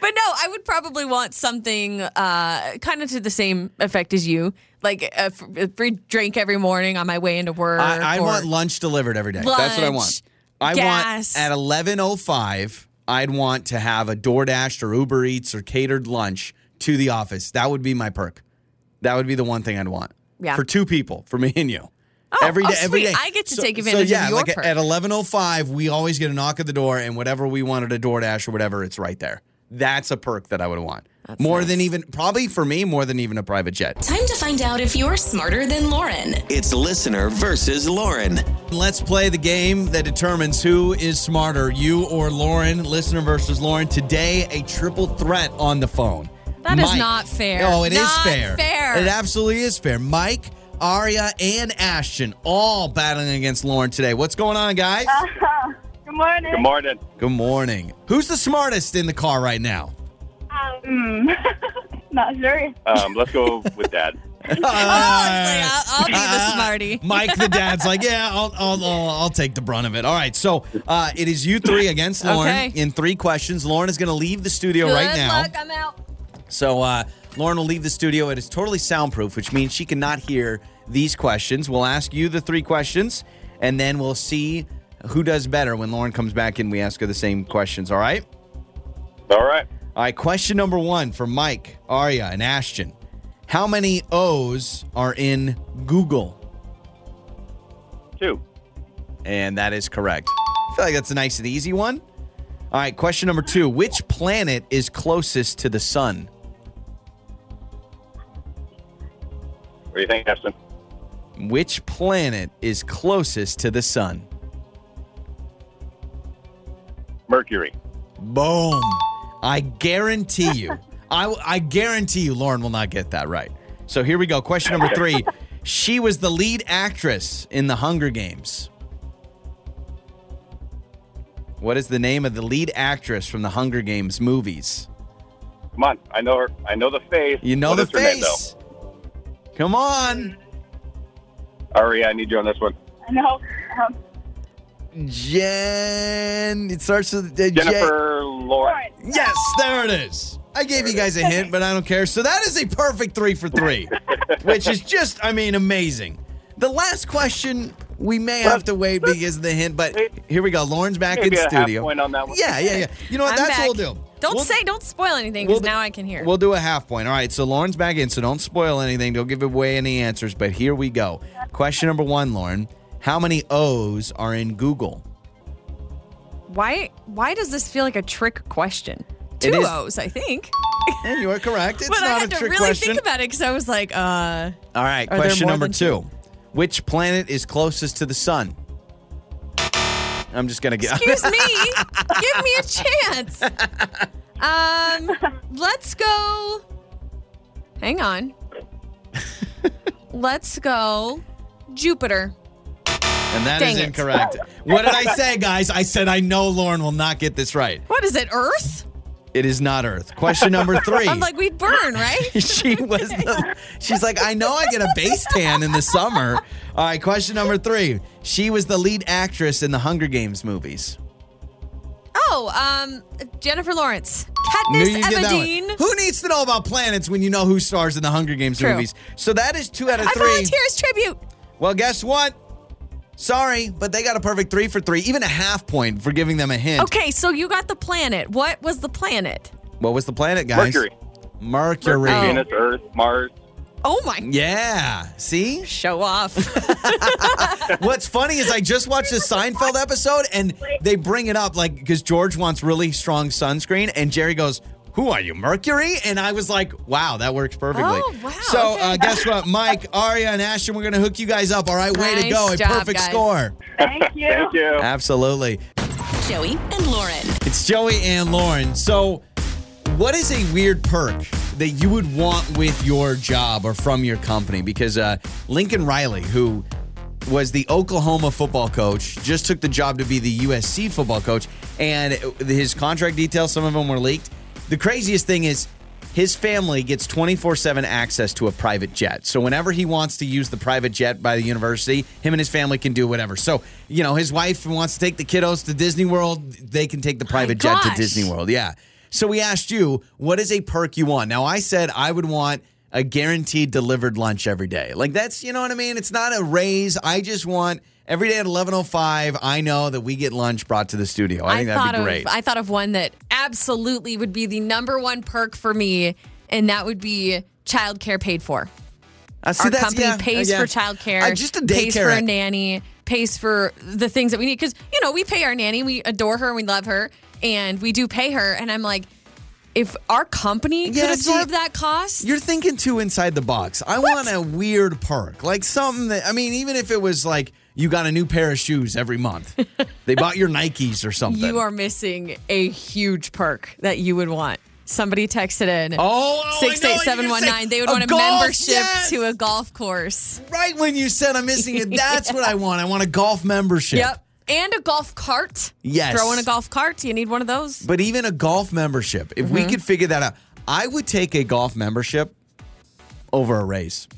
But no, I would probably want something uh, kind of to the same effect as you, like a, f- a free drink every morning on my way into work. I, I or- want lunch delivered every day. That's what I want. I gas. want at eleven oh five. I'd want to have a DoorDash or Uber Eats or catered lunch to the office. That would be my perk. That would be the one thing I'd want. Yeah. For two people, for me and you. Oh, every oh, day, sweet. day. I get to So- take so advantage yeah, of your like perk. at eleven oh five, we always get a knock at the door, and whatever we wanted a DoorDash or whatever, it's right there. That's a perk that I would want. more than even probably for me, more than even a private jet. Time to find out if you're smarter than Lauren. It's listener versus Lauren. Let's play the game that determines who is smarter, you or Lauren. Listener versus Lauren. Today, a triple threat on the phone. That is Mike- not fair. Oh, it is Not fair. fair. It absolutely is fair. Mike, Aria, and Ashton all battling against Lauren today. What's going on, guys? Good morning. Good morning. Good morning. Who's the smartest in the car right now? Um, not sure. Um, let's go with Dad. oh, it's like, I'll, I'll be the smarty. Mike, the dad's like, yeah, I'll, I'll, I'll, I'll take the brunt of it. All right, so uh, it is you three against Lauren Okay. in three questions. Lauren is going to leave the studio Good right now. luck. I'm out. So uh, Lauren will leave the studio. It is totally soundproof, which means she cannot hear these questions. We'll ask you the three questions, and then we'll see who does better when Lauren comes back in? we ask her the same questions. All right? All right. All right, question number one for Mike, Arya, and Ashton. How many O's are in Google? Two. And that is correct. I feel like that's a nice and easy one. All right, question number two. Which planet is closest to the sun? What do you think, Ashton? Which planet is closest to the sun? Mercury. Boom. I guarantee you. I, I guarantee you Lauren will not get that right. So here we go. Question number three. She was the lead actress in the Hunger Games. What is the name of the lead actress from the Hunger Games movies? Come on. I know her. I know the face. You know What the is her name, face. Come on. though? Ari, I need you on this one. No. Um, Jen. It starts with uh, Jen. Jennifer Lawrence. Yes, there it is. I gave you guys a hint, but I don't care. So that is a perfect three for three, which is just, I mean, amazing. The last question, we may have to wait because of the hint, but here we go. Lauren's back in Maybe a half studio. point on that one. Yeah, yeah, yeah. You know what? I'm That's back. what we'll do. Don't We'll- say, don't spoil anything we'll because now I can hear. We'll do a half point. All right, so Lauren's back in, so don't spoil anything. Don't give away any answers, but here we go. Question number one, Lauren. How many O's are in Google? why? Why does this feel like a trick question? Two is- O's, I think. You are correct. It's but I not a had to trick really question. think about it because I was like, uh, All right, question number than two. Which planet is closest to the sun? I'm just gonna get. excuse me, give me a chance. Um, let's go. Hang on. Let's go, Jupiter. And that is Dang it. incorrect. What did I say, guys? I said I know Lauren will not get this right. What is it? Earth? It is not Earth. Question number three. I'm like, we'd burn, right? she was. The, she's like, I know I get a base tan in the summer. All right, question number three. She was the lead actress in the Hunger Games movies. Oh, um, Jennifer Lawrence, Katniss you'd get that one. Everdeen. Who needs to know about planets when you know who stars in the Hunger Games True. movies? So that is two out of three. I volunteer as tribute. Well, guess what? Sorry, but they got a perfect three for three, even a half point for giving them a hint. Okay, so you got the planet. What was the planet? What was the planet, guys? Mercury. Mercury. Oh. Venus, Earth, Mars. Oh my! Yeah. See? Show off. What's funny is I just watched a Seinfeld episode and they bring it up like because George wants really strong sunscreen and Jerry goes, Who are you, Mercury? And I was like, Wow, that works perfectly. Oh, wow, So okay. uh, guess what? Mike, Aria, and Ashton, we're gonna hook you guys up. All right, way to Nice go. A perfect guys. score. thank you. Thank you. Absolutely. Joey and Lauren. It's Joey and Lauren. So, what is a weird perk that you would want with your job or from your company? Because uh, Lincoln Riley, who was the Oklahoma football coach, just took the job to be the USC football coach, and his contract details, some of them were leaked. The craziest thing is, his family gets 24 7 access to a private jet. So, whenever he wants to use the private jet by the university, him and his family can do whatever. So, you know, his wife wants to take the kiddos to Disney World, they can take the private jet to. Disney World. Yeah. So, we asked you, what is a perk you want? Now, I said I would want a guaranteed delivered lunch every day. Like, that's, you know what I mean? It's not a raise. I just want every day at 11.05, I know that we get lunch brought to the studio. I think that'd be great. of I thought of one that absolutely would be the number one perk for me, and that would be childcare paid for. Uh, see, Our company yeah, pays yeah. for childcare, Uh, just a daycare, pays for a nanny, pays for the things that we need. Because you know we pay our nanny, we adore her, and we love her, and we do pay her. And I'm like, if our company Yeah, could see, absorb that cost, You're thinking too inside the box. I want a weird perk, like something that I mean, even if it was like you got a new pair of shoes every month, they bought your Nikes or something. you are missing a huge perk that you would want. Somebody texted in. Oh, oh, Six eight seven one nine. They would A want a golf, membership yes. to a golf course. right when you said I'm missing it. That's what I want. I want a golf membership. Yep, and a golf cart. Yes. throw in a golf cart. You need one of those. But even a golf membership, if Mm-hmm. we could figure that out, I would take a golf membership over a raise.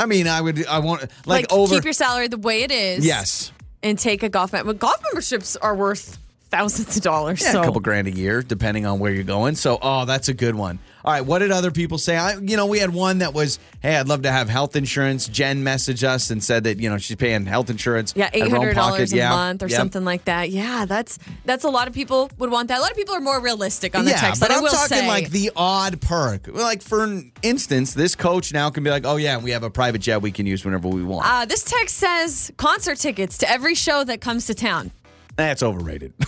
I mean, I would. I want like, Like, over. keep your salary the way it is. yes. and take a golf membership. But golf memberships are worth thousands of dollars. Yeah, so a couple grand a year, depending on where you're going. So, oh, that's a good one. All right, what did other people say? I, you know, we had one that was, hey, I'd love to have health insurance. Jen messaged us and said that you know she's paying health insurance. yeah, out of her own hundred dollars pocket. a Yeah, month or yep. something like that. Yeah, that's that's a lot of people would want that. A lot of people are more realistic on the yeah, text. but I'm will talking say. like the odd perk. Like for instance, this coach now can be like, oh yeah, we have a private jet we can use whenever we want. Uh, this text says concert tickets to every show that comes to town. That's overrated.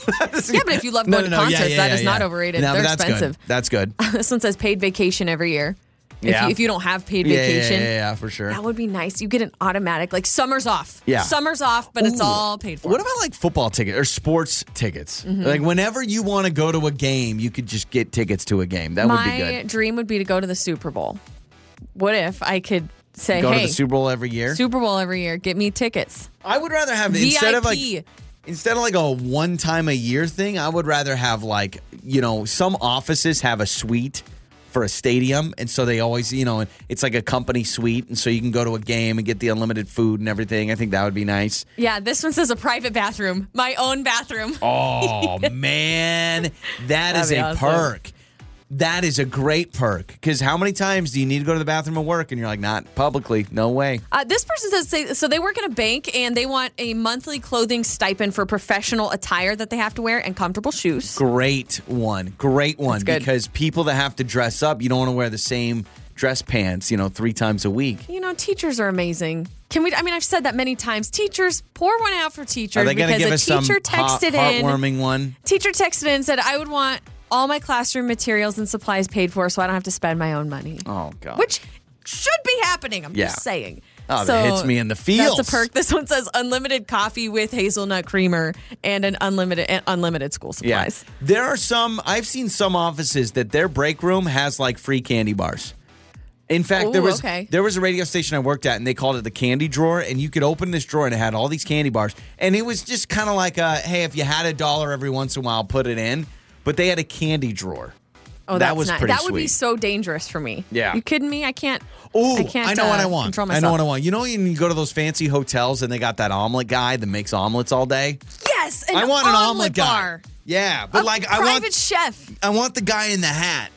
Yeah, but if you love going to concerts, that is not overrated. No, They're that's expensive. Good. That's good. this one says paid vacation every year. If, Yeah. you, if you don't have paid Yeah, yeah, vacation, yeah, yeah, yeah, for sure. that would be nice. You get an automatic, like summer's off. Yeah. Summer's off, but it's all paid for. What about like football tickets or sports tickets? Mhm. Like whenever you want to go to a game, you could just get tickets to a game. That My would be good. dream would be to go to the Super Bowl. What if I could say, Go hey, to the Super Bowl every year. Super Bowl every year, get me tickets. I would rather have VIP. instead of like instead of like a one time a year thing, I would rather have like, you know, some offices have a suite for a stadium and so they always, you know, it's like a company suite and so you can go to a game and get the unlimited food and everything. I think that would be nice. Yeah, this one says a private bathroom, my own bathroom. Oh man, that is That'd a awesome. perk. That is a great perk because how many times do you need to go to the bathroom at work and you're like, not publicly, no way. Uh, this person says say, so they work in a bank and they want a monthly clothing stipend for professional attire that they have to wear and comfortable shoes. Great one, great one good. because people that have to dress up, you don't want to wear the same dress pants, you know, three times a week. You know, teachers are amazing. Can we? I mean, I've said that many times. Teachers, pour one out for teachers Are they going to because give a us some teacher heart- texted in. heartwarming one? Teacher texted in and said, "I would want all my classroom materials and supplies paid for, so I don't have to spend my own money." Oh God, Which should be happening. I'm Yeah. just saying. Oh, that hits me in the feels. That's a perk. This one says unlimited coffee with hazelnut creamer and an unlimited and unlimited school Yeah, supplies. there are some. I've seen some offices that their break room has like free candy bars. In fact, there Ooh, was okay. there was a radio station I worked at, and they called it the candy drawer. And you could open this drawer, and it had all these candy bars. And it was just kind of like, a, hey, if you had a dollar every once in a while, put it in. But they had a candy drawer. Oh, that that's was not, pretty That would be so dangerous for me. Yeah. You kidding me? I can't. Oh, I can't. I know what uh, I want. I know what I want. You know, when you go to those fancy hotels and they got that omelet guy that makes omelets all day. Yes, I want an omelet omelet guy. Yeah, but A like I want a chef. I want the guy in the hat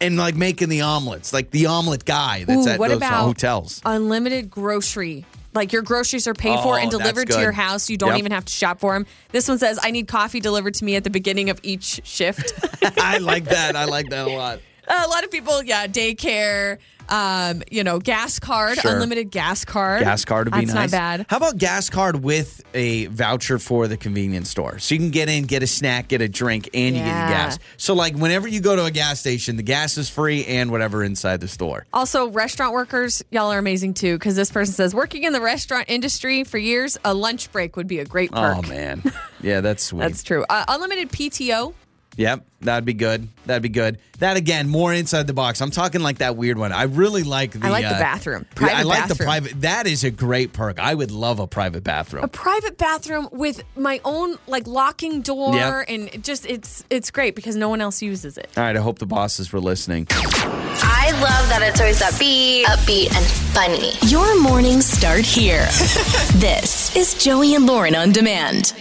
and like making the omelets, like the omelet guy that's Ooh, at what those about hotels. Unlimited grocery. Like your groceries are paid for Oh, and delivered to your house. You don't Yep. even have to shop for them. This one says, I need coffee delivered to me at the beginning of each shift. I like that. I like that a lot. a lot of people, yeah, daycare, um, you know, gas card, Sure. unlimited gas card. Gas card would be That's nice. not bad. How about gas card with a voucher for the convenience store? So you can get in, get a snack, get a drink, and you get Yeah. gas. So like whenever you go to a gas station, the gas is free and whatever inside the store. Also, restaurant workers, y'all are amazing too, because this person says, working in the restaurant industry for years, a lunch break would be a great perk. Oh man, yeah, that's sweet. That's true. Uh, unlimited PTO. Yep, that'd be good. That'd be good. That again, more inside the box. I'm talking like that weird one. I really like the. I like the uh, bathroom. yeah, I Private like the private. That is a great perk. I would love a private bathroom. a private bathroom with my own like locking door Yep. and it just it's it's great because no one else uses it. All right, I hope the bosses were listening. I love that it's always upbeat, upbeat, and funny. Your mornings start here. this is Joey and Lauren on demand.